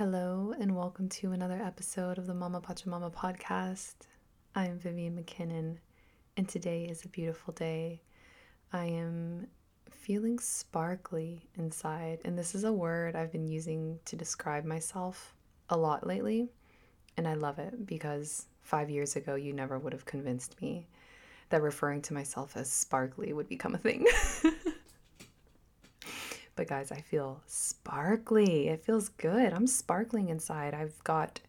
Hello, and welcome to another episode of the Mama Pachamama podcast. I'm Vivian McKinnon, and today is a beautiful day. I am feeling sparkly inside, and this is a word I've been using to describe myself a lot lately, and I love it because five years ago you never would have convinced me that referring to myself as sparkly would become a thing. But guys, I feel sparkly. It feels good. I'm sparkling inside. I've got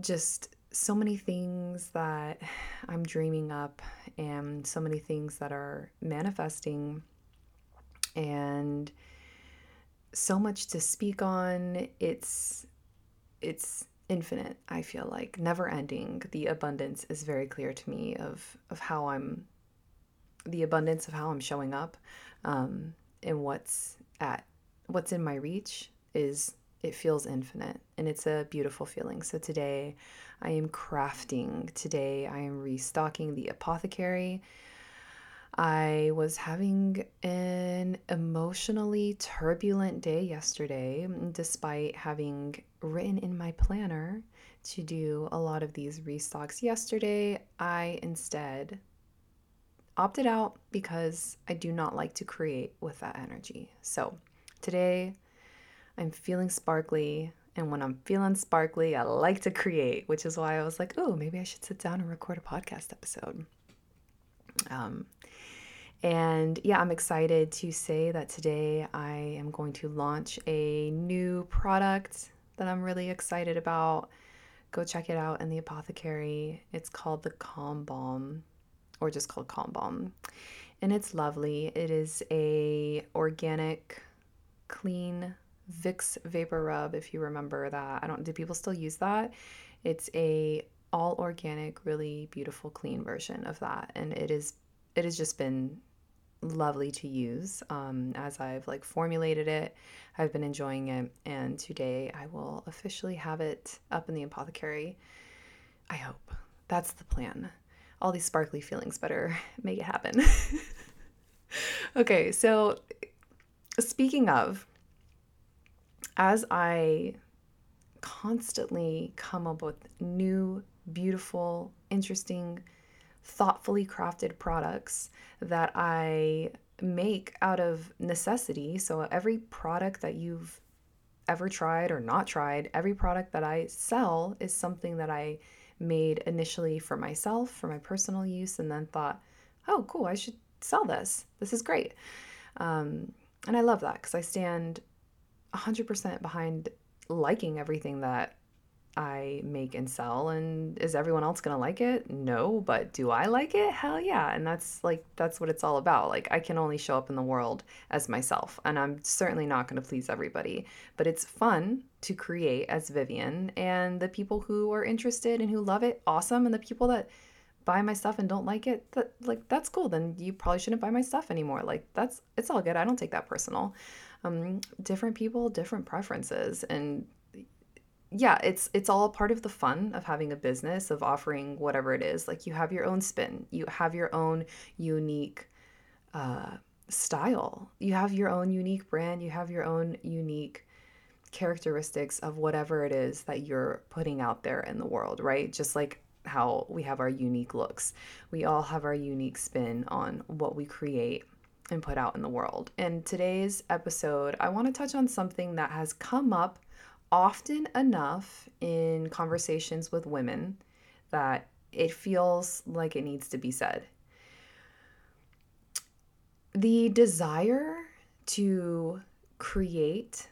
just so many things that I'm dreaming up and so many things that are manifesting and so much to speak on. It's it's infinite, I feel like, never ending. The abundance is very clear to me of of how I'm the abundance of how I'm showing up. Um, and what's at what's in my reach is it feels infinite and it's a beautiful feeling. So today I am crafting. Today I am restocking the apothecary. I was having an emotionally turbulent day yesterday, despite having written in my planner to do a lot of these restocks yesterday. I instead opted out because I do not like to create with that energy. So today I'm feeling sparkly. And when I'm feeling sparkly, I like to create, which is why I was like, oh, maybe I should sit down and record a podcast episode. Um, and yeah, I'm excited to say that today I am going to launch a new product that I'm really excited about. Go check it out in the apothecary. It's called the Calm Balm or just called Calm Balm. And it's lovely. It is a organic, clean Vicks vapor rub if you remember that. I don't do people still use that? It's a all organic, really beautiful clean version of that. And it is it has just been lovely to use um, as I've like formulated it. I've been enjoying it, and today I will officially have it up in the apothecary. I hope that's the plan all these sparkly feelings better make it happen. okay, so speaking of, as I constantly come up with new, beautiful, interesting, thoughtfully crafted products that I make out of necessity. So every product that you've ever tried or not tried, every product that I sell is something that I made initially for myself, for my personal use, and then thought, oh, cool, I should sell this. This is great. Um, and I love that because I stand 100% behind liking everything that I make and sell. And is everyone else going to like it? No, but do I like it? Hell yeah. And that's like, that's what it's all about. Like, I can only show up in the world as myself, and I'm certainly not going to please everybody. But it's fun to create as Vivian, and the people who are interested and who love it, awesome. And the people that buy my stuff and don't like it, that like that's cool. Then you probably shouldn't buy my stuff anymore. Like that's it's all good. I don't take that personal. Um, different people, different preferences, and yeah, it's it's all part of the fun of having a business of offering whatever it is. Like you have your own spin, you have your own unique uh, style, you have your own unique brand, you have your own unique characteristics of whatever it is that you're putting out there in the world, right? Just like how we have our unique looks, we all have our unique spin on what we create and put out in the world. And today's episode, I want to touch on something that has come up often enough in conversations with women that it feels like it needs to be said. The desire to create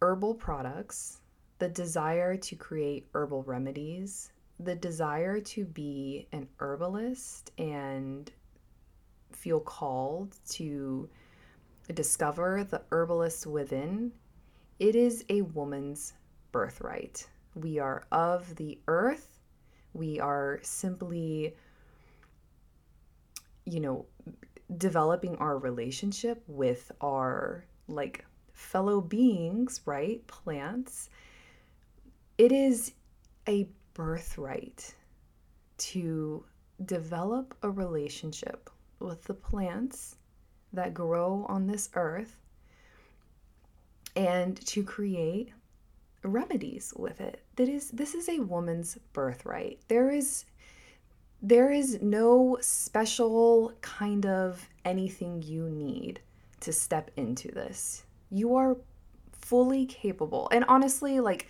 herbal products, the desire to create herbal remedies, the desire to be an herbalist and feel called to discover the herbalist within it is a woman's birthright. We are of the earth. We are simply, you know, developing our relationship with our like fellow beings, right? Plants. It is a birthright to develop a relationship with the plants that grow on this earth and to create remedies with it. That is this is a woman's birthright. There is there is no special kind of anything you need to step into this. You are fully capable. And honestly, like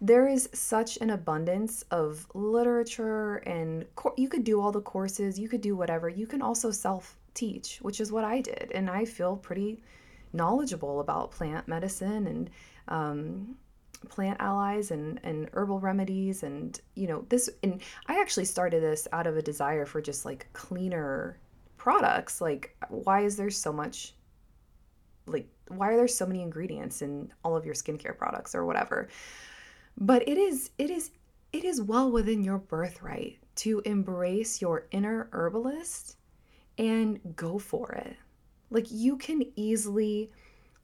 there is such an abundance of literature and you could do all the courses, you could do whatever. You can also self teach, which is what I did. And I feel pretty knowledgeable about plant medicine and um, plant allies and, and herbal remedies. And, you know, this, and I actually started this out of a desire for just like cleaner products. Like, why is there so much, like, why are there so many ingredients in all of your skincare products or whatever? But it is, it is, it is well within your birthright to embrace your inner herbalist and go for it. Like you can easily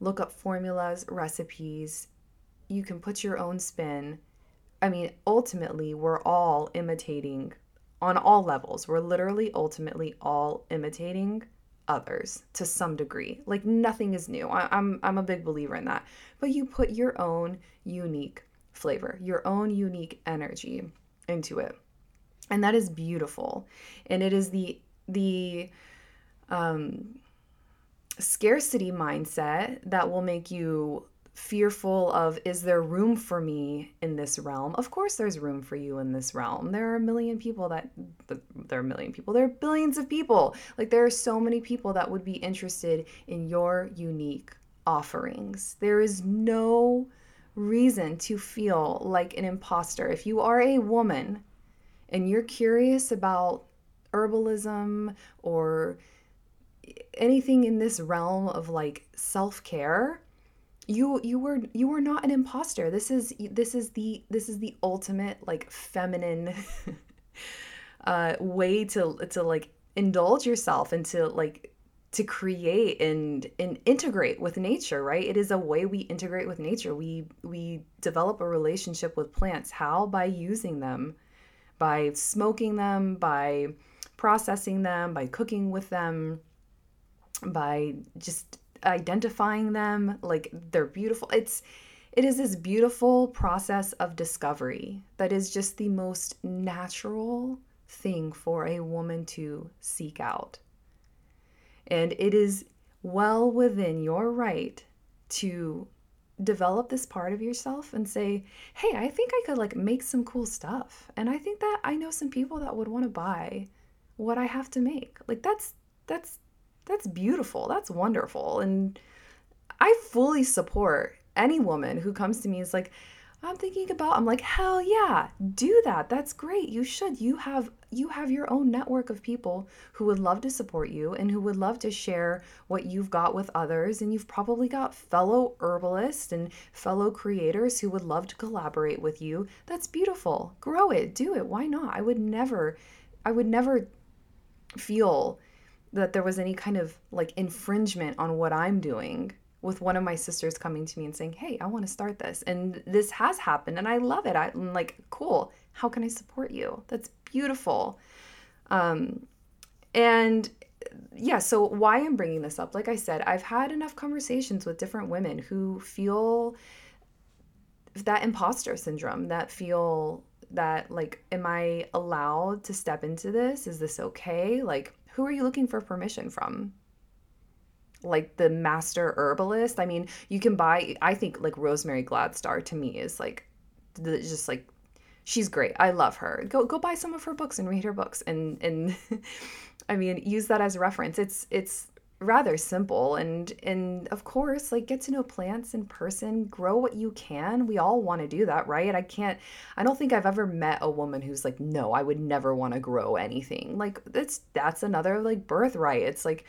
look up formulas, recipes, you can put your own spin. I mean, ultimately, we're all imitating on all levels. We're literally ultimately all imitating others to some degree. Like nothing is new. I, am I'm a big believer in that. But you put your own unique flavor, your own unique energy into it. And that is beautiful. And it is the the um scarcity mindset that will make you fearful of is there room for me in this realm? Of course there's room for you in this realm. There are a million people that there are a million people. There are billions of people. Like there are so many people that would be interested in your unique offerings. There is no reason to feel like an imposter. If you are a woman and you're curious about herbalism or anything in this realm of like self-care you you were you were not an imposter. This is this is the this is the ultimate like feminine uh way to to like indulge yourself and to like to create and and integrate with nature right? It is a way we integrate with nature. We we develop a relationship with plants. How? By using them. By smoking them. By processing them. By cooking with them by just identifying them like they're beautiful. It's it is this beautiful process of discovery that is just the most natural thing for a woman to seek out. And it is well within your right to develop this part of yourself and say hey i think i could like make some cool stuff. And i think that i know some people that would want to buy what i have to make. Like that's that's that's beautiful. That's wonderful. And I fully support any woman who comes to me is like, I'm thinking about I'm like, hell yeah, do that. That's great. You should. You have you have your own network of people who would love to support you and who would love to share what you've got with others. And you've probably got fellow herbalists and fellow creators who would love to collaborate with you. That's beautiful. Grow it. Do it. Why not? I would never I would never feel that there was any kind of like infringement on what I'm doing with one of my sisters coming to me and saying, "Hey, I want to start this." And this has happened and I love it. I'm like, "Cool. How can I support you?" That's beautiful. Um and yeah, so why I'm bringing this up, like I said, I've had enough conversations with different women who feel that imposter syndrome, that feel that like am I allowed to step into this? Is this okay? Like who are you looking for permission from? Like the master herbalist? I mean, you can buy, I think like Rosemary Gladstar to me is like, just like, she's great. I love her. Go, go buy some of her books and read her books. And, and I mean, use that as a reference. It's, it's, rather simple. And and of course like get to know plants in person grow what you can. We all want to do that right? I can't i don't think i've ever met a woman who's like no i would never want to grow anything. Like that's that's another like birthright. It's like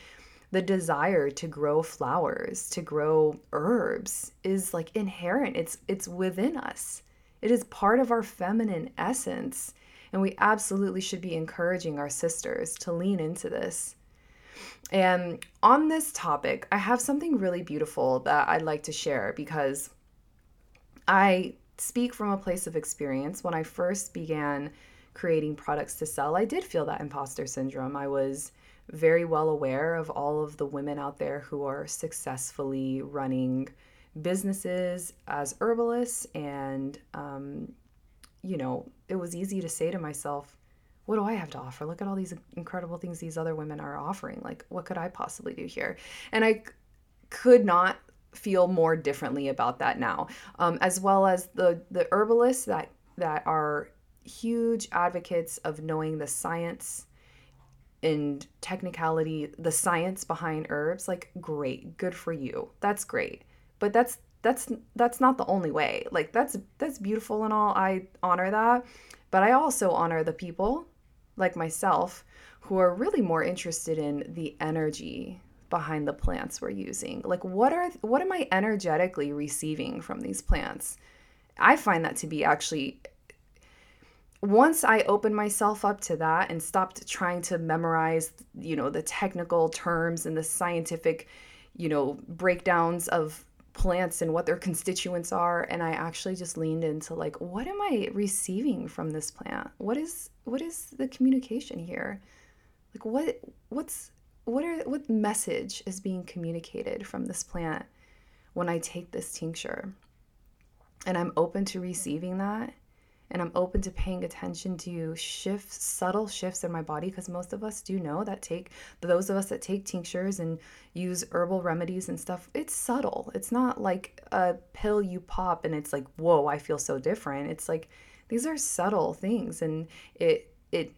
the desire to grow flowers to grow herbs is like inherent. It's it's within us. It is part of our feminine essence. And we absolutely should be encouraging our sisters to lean into this and on this topic, I have something really beautiful that I'd like to share because I speak from a place of experience. When I first began creating products to sell, I did feel that imposter syndrome. I was very well aware of all of the women out there who are successfully running businesses as herbalists. And, um, you know, it was easy to say to myself, what do I have to offer? Look at all these incredible things these other women are offering. Like, what could I possibly do here? And I could not feel more differently about that now, um, as well as the the herbalists that that are huge advocates of knowing the science and technicality, the science behind herbs. Like, great, good for you. That's great, but that's that's that's not the only way. Like, that's that's beautiful and all. I honor that, but I also honor the people like myself who are really more interested in the energy behind the plants we're using. Like what are what am I energetically receiving from these plants? I find that to be actually once I opened myself up to that and stopped trying to memorize, you know, the technical terms and the scientific, you know, breakdowns of plants and what their constituents are and I actually just leaned into like what am I receiving from this plant? What is what is the communication here? Like what what's what are what message is being communicated from this plant when I take this tincture? And I'm open to receiving that and I'm open to paying attention to shifts, subtle shifts in my body, because most of us do know that take those of us that take tinctures and use herbal remedies and stuff, it's subtle. It's not like a pill you pop and it's like, whoa, I feel so different. It's like these are subtle things, and it it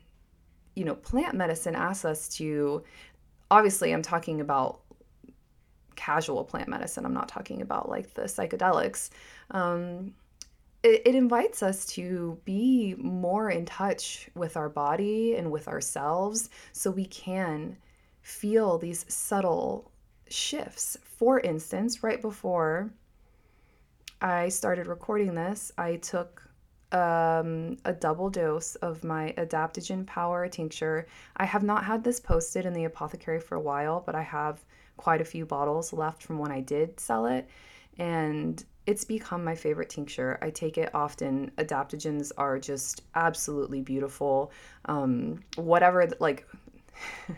you know, plant medicine asks us to obviously I'm talking about casual plant medicine. I'm not talking about like the psychedelics. Um, it, it invites us to be more in touch with our body and with ourselves so we can feel these subtle shifts. For instance, right before I started recording this, I took um, a double dose of my adaptogen power tincture. I have not had this posted in the apothecary for a while, but I have quite a few bottles left from when I did sell it. And it's become my favorite tincture. I take it often. Adaptogens are just absolutely beautiful. Um, whatever, like,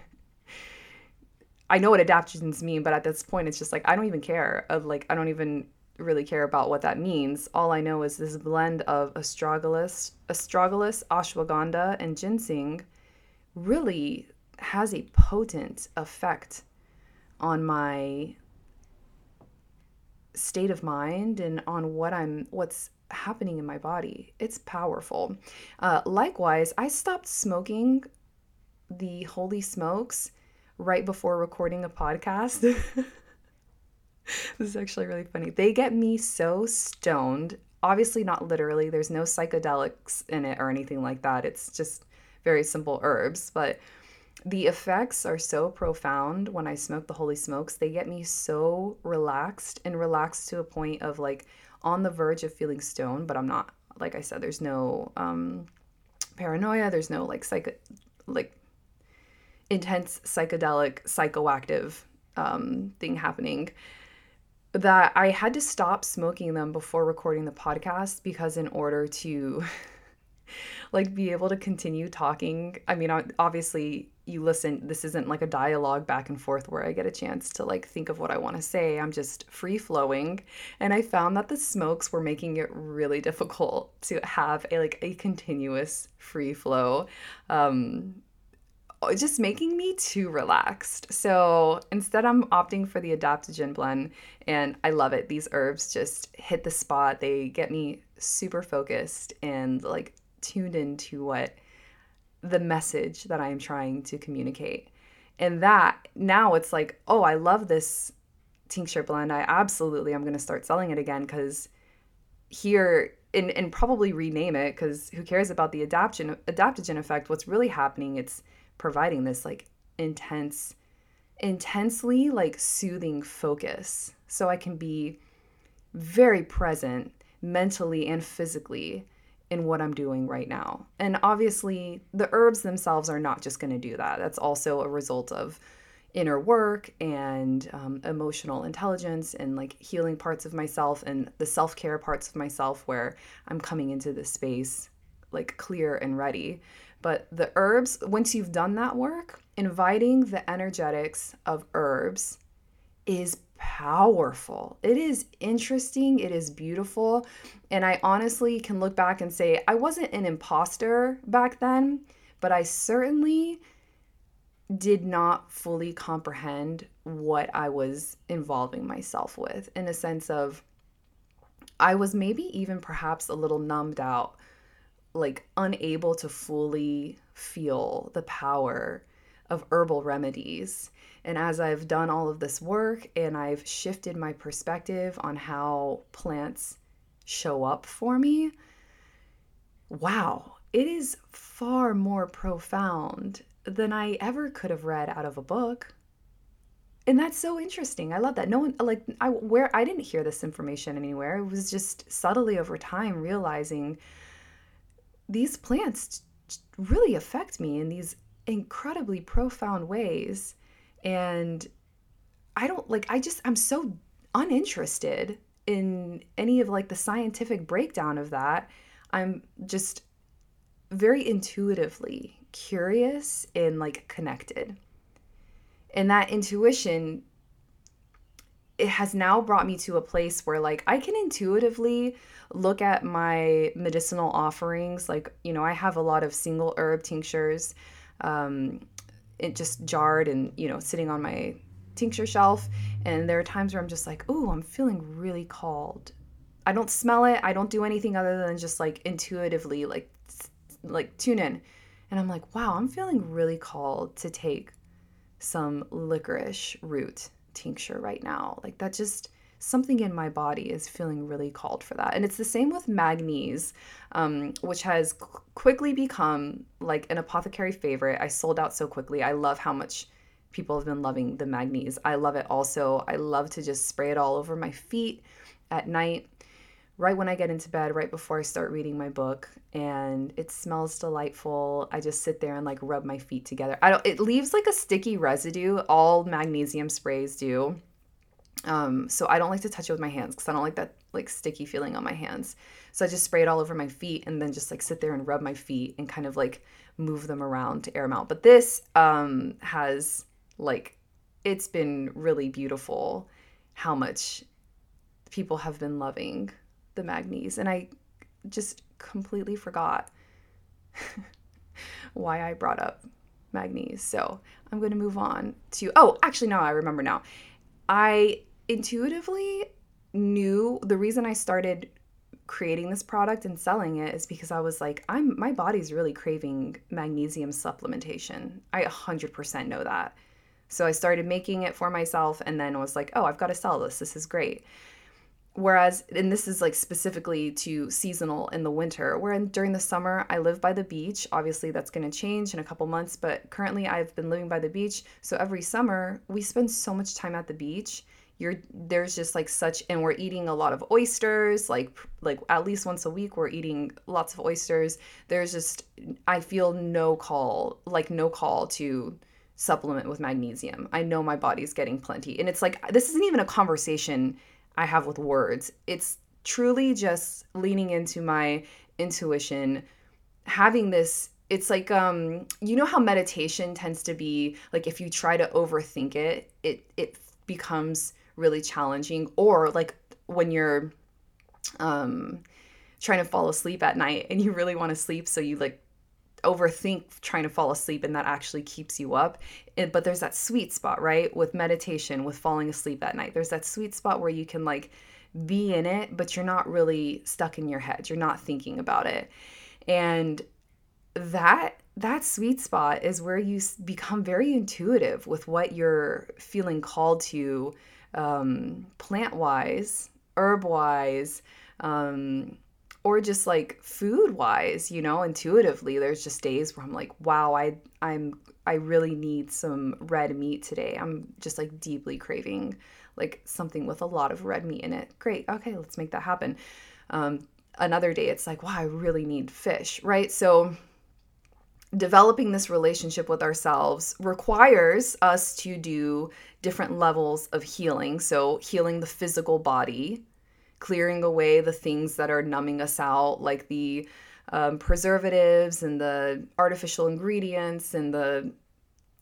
I know what adaptogens mean, but at this point, it's just like I don't even care. Of like, I don't even really care about what that means. All I know is this blend of astragalus, astragalus, ashwagandha, and ginseng really has a potent effect on my state of mind and on what I'm what's happening in my body. It's powerful. Uh, likewise, I stopped smoking the holy smokes right before recording a podcast. this is actually really funny. They get me so stoned. Obviously, not literally, there's no psychedelics in it or anything like that. It's just very simple herbs, but the effects are so profound when I smoke the holy smokes. They get me so relaxed and relaxed to a point of like on the verge of feeling stoned, but I'm not. Like I said, there's no um, paranoia. There's no like psycho, like intense psychedelic, psychoactive um, thing happening. That I had to stop smoking them before recording the podcast because in order to like be able to continue talking. I mean, obviously you listen, this isn't like a dialogue back and forth where I get a chance to like think of what I want to say. I'm just free flowing. And I found that the smokes were making it really difficult to have a like a continuous free flow. Um just making me too relaxed. So instead, I'm opting for the adaptogen blend, and I love it. These herbs just hit the spot. They get me super focused and like tuned into what the message that I am trying to communicate. And that now it's like, oh, I love this tincture blend. I absolutely I'm to start selling it again because here and, and probably rename it because who cares about the adaptogen adaptogen effect? What's really happening? It's providing this like intense, intensely like soothing focus, so I can be very present mentally and physically in what I'm doing right now. And obviously, the herbs themselves are not just going to do that. That's also a result of inner work and um, emotional intelligence and like healing parts of myself and the self care parts of myself where I'm coming into this space like clear and ready. But the herbs, once you've done that work, inviting the energetics of herbs is powerful. It is interesting. It is beautiful. And I honestly can look back and say I wasn't an imposter back then, but I certainly did not fully comprehend what I was involving myself with in a sense of I was maybe even perhaps a little numbed out, like unable to fully feel the power of herbal remedies. And as I've done all of this work and I've shifted my perspective on how plants show up for me, wow, it is far more profound than I ever could have read out of a book. And that's so interesting. I love that. No one like I where I didn't hear this information anywhere. It was just subtly over time realizing these plants really affect me in these incredibly profound ways. And I don't like I just I'm so uninterested in any of like the scientific breakdown of that. I'm just very intuitively curious and like connected. And that intuition it has now brought me to a place where like I can intuitively look at my medicinal offerings like you know I have a lot of single herb tinctures um it just jarred and you know sitting on my tincture shelf. And there are times where I'm just like oh I'm feeling really called. I don't smell it. I don't do anything other than just like intuitively like like tune in. And I'm like, wow, I'm feeling really called to take some licorice root tincture right now. Like that just something in my body is feeling really called for that. And it's the same with Magnes, um, which has qu- quickly become like an apothecary favorite. I sold out so quickly. I love how much people have been loving the Magnes. I love it also. I love to just spray it all over my feet at night right when I get into bed, right before I start reading my book, and it smells delightful. I just sit there and like rub my feet together. I don't it leaves like a sticky residue. All magnesium sprays do. Um, so I don't like to touch it with my hands because I don't like that like sticky feeling on my hands. So I just spray it all over my feet and then just like sit there and rub my feet and kind of like move them around to air them out. But this um has like it's been really beautiful how much people have been loving the Magnes. And I just completely forgot why I brought up Magnes. So I'm going to move on to, oh, actually, no, I remember now. I intuitively knew the reason I started creating this product and selling it is because I was like, I'm my body's really craving magnesium supplementation. I 100% know that. So I started making it for myself and then was like, oh, I've got to sell this. This is great whereas and this is like specifically to seasonal in the winter where in, during the summer i live by the beach obviously that's going to change in a couple months but currently i've been living by the beach so every summer we spend so much time at the beach you're there's just like such and we're eating a lot of oysters like like at least once a week we're eating lots of oysters. There's just i feel no call like no call to supplement with magnesium. I know my body's getting plenty. And it's like this isn't even a conversation I have with words. It's truly just leaning into my intuition, having this it's like um you know how meditation tends to be like if you try to overthink it, it it becomes really challenging or like when you're um trying to fall asleep at night and you really want to sleep so you like overthink trying to fall asleep and that actually keeps you up. It, but there's that sweet spot, right? With meditation, with falling asleep at night. There's that sweet spot where you can like be in it, but you're not really stuck in your head. You're not thinking about it. And that that sweet spot is where you become very intuitive with what you're feeling called to um, plant wise, herb wise, um, or just like food wise you know intuitively there's just days where i'm like wow i i'm i really need some red meat today. I'm just like deeply craving like something with a lot of red meat in it. Great okay let's make that happen. Um, another day it's like wow i really need fish right? So developing this relationship with ourselves requires us to do different levels of healing so healing the physical body clearing away the things that are numbing us out, like the um, preservatives and the artificial ingredients and the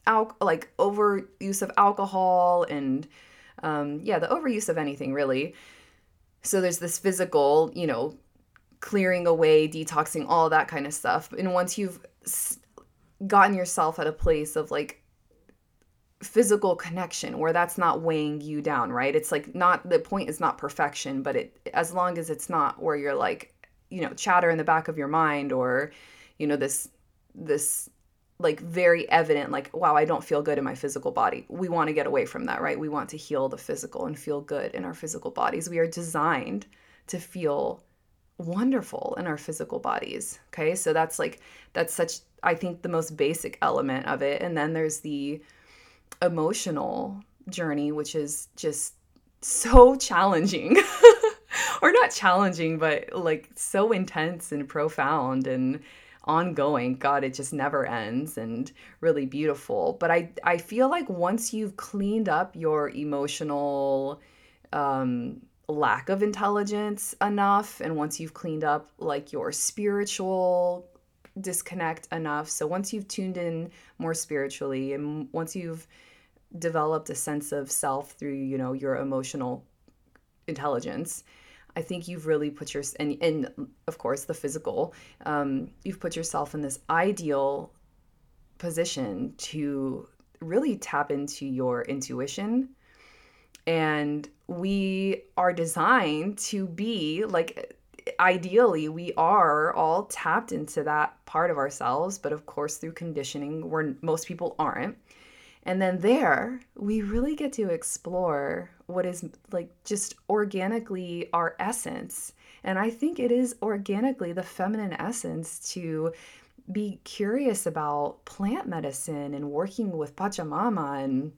al- like overuse of alcohol and Um, yeah, the overuse of anything, really. So there's this physical, you know, clearing away, detoxing, all that kind of stuff. And once you've gotten yourself at a place of like physical connection where that's not weighing you down, right? It's like not the point is not perfection, but it as long as it's not where you're like, you know, chatter in the back of your mind or, you know, this this like very evident like wow i don't feel good in my physical body. We want to get away from that right? We want to heal the physical and feel good in our physical bodies. We are designed to feel wonderful in our physical bodies okay? So that's like that's such i think the most basic element of it. And then there's the emotional journey which is just so challenging. Or not challenging but like so intense and profound and ongoing. God it just never ends and really beautiful. But i i feel like once you've cleaned up your emotional um lack of intelligence enough and once you've cleaned up like your spiritual disconnect enough so once you've tuned in more spiritually and once you've developed a sense of self through you know your emotional intelligence I think you've really put your and and of course the physical. Um, you've put yourself in this ideal position to really tap into your intuition. And we are designed to be like ideally we are all tapped into that part of ourselves, but of course through conditioning where most people aren't. And then there, we really get to explore what is like just organically our essence. And I think it is organically the feminine essence to be curious about plant medicine and working with Pachamama and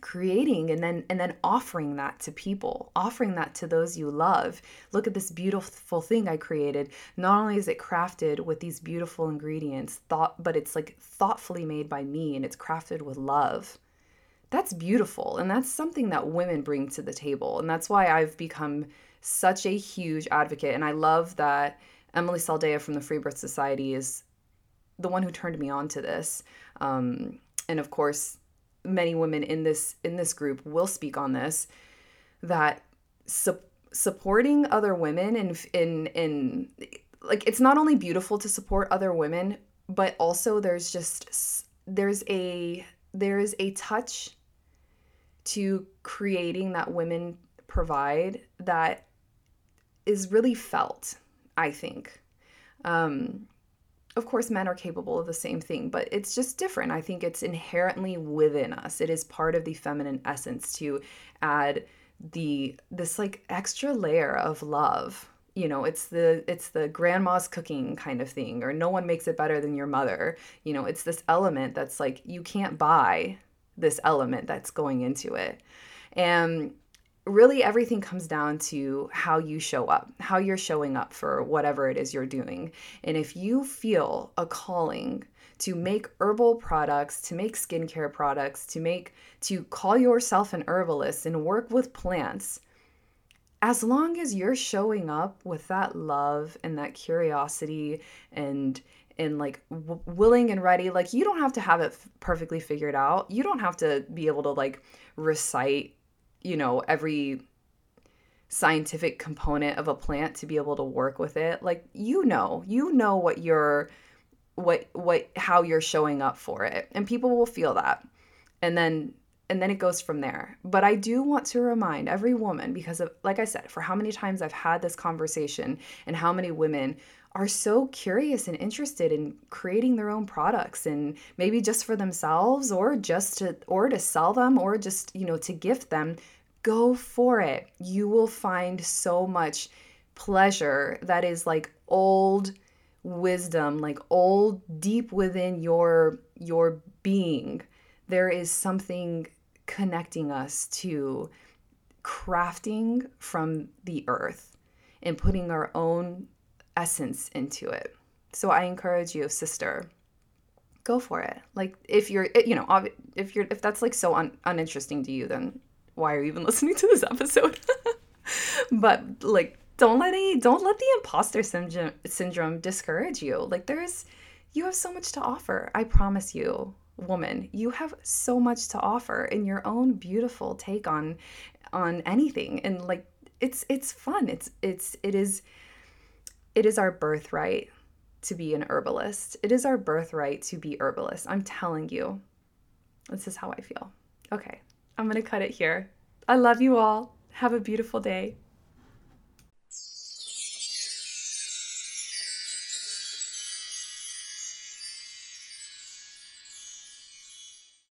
creating and then and then offering that to people offering that to those you love. Look at this beautiful thing i created. Not only is it crafted with these beautiful ingredients thought but it's like thoughtfully made by me and it's crafted with love. That's beautiful and that's something that women bring to the table and that's why i've become such a huge advocate and i love that Emilee Saldaya from the free birth society is the one who turned me on to this. Um, and of course many women in this in this group will speak on this that su- supporting other women in in in like it's not only beautiful to support other women but also there's just there's a there's a touch to creating that women provide that is really felt i think. Um of course men are capable of the same thing but it's just different. I think it's inherently within us. It is part of the feminine essence to add the this like extra layer of love. You know it's the it's the grandma's cooking kind of thing or no one makes it better than your mother. You know it's this element that's like you can't buy this element that's going into it. And really everything comes down to how you show up, how you're showing up for whatever it is you're doing. And if you feel a calling to make herbal products, to make skincare products, to make to call yourself an herbalist and work with plants, as long as you're showing up with that love and that curiosity and and like w- willing and ready like you don't have to have it f- perfectly figured out you don't have to be able to like recite you know, every scientific component of a plant to be able to work with it. Like you know, you know what you're what what how you're showing up for it. And people will feel that. And then and then it goes from there. But I do want to remind every woman because of like I said, for how many times I've had this conversation and how many women are so curious and interested in creating their own products and maybe just for themselves or just to or to sell them or just you know to gift them go for it you will find so much pleasure that is like old wisdom like old deep within your your being there is something connecting us to crafting from the earth and putting our own essence into it. So I encourage you, sister, go for it. Like if you're, you know, if you're, if that's like so un- uninteresting to you, then why are you even listening to this episode? but like, don't let any, don't let the imposter syndrome syndrome discourage you. Like there's, you have so much to offer. I promise you. Woman. You have so much to offer in your own beautiful take on on anything and like it's it's fun. It's it's it is it is our birthright to be an herbalist. It is our birthright to be herbalist. I'm telling you. This is how I feel. Okay. I'm going to cut it here. I love you all. Have a beautiful day.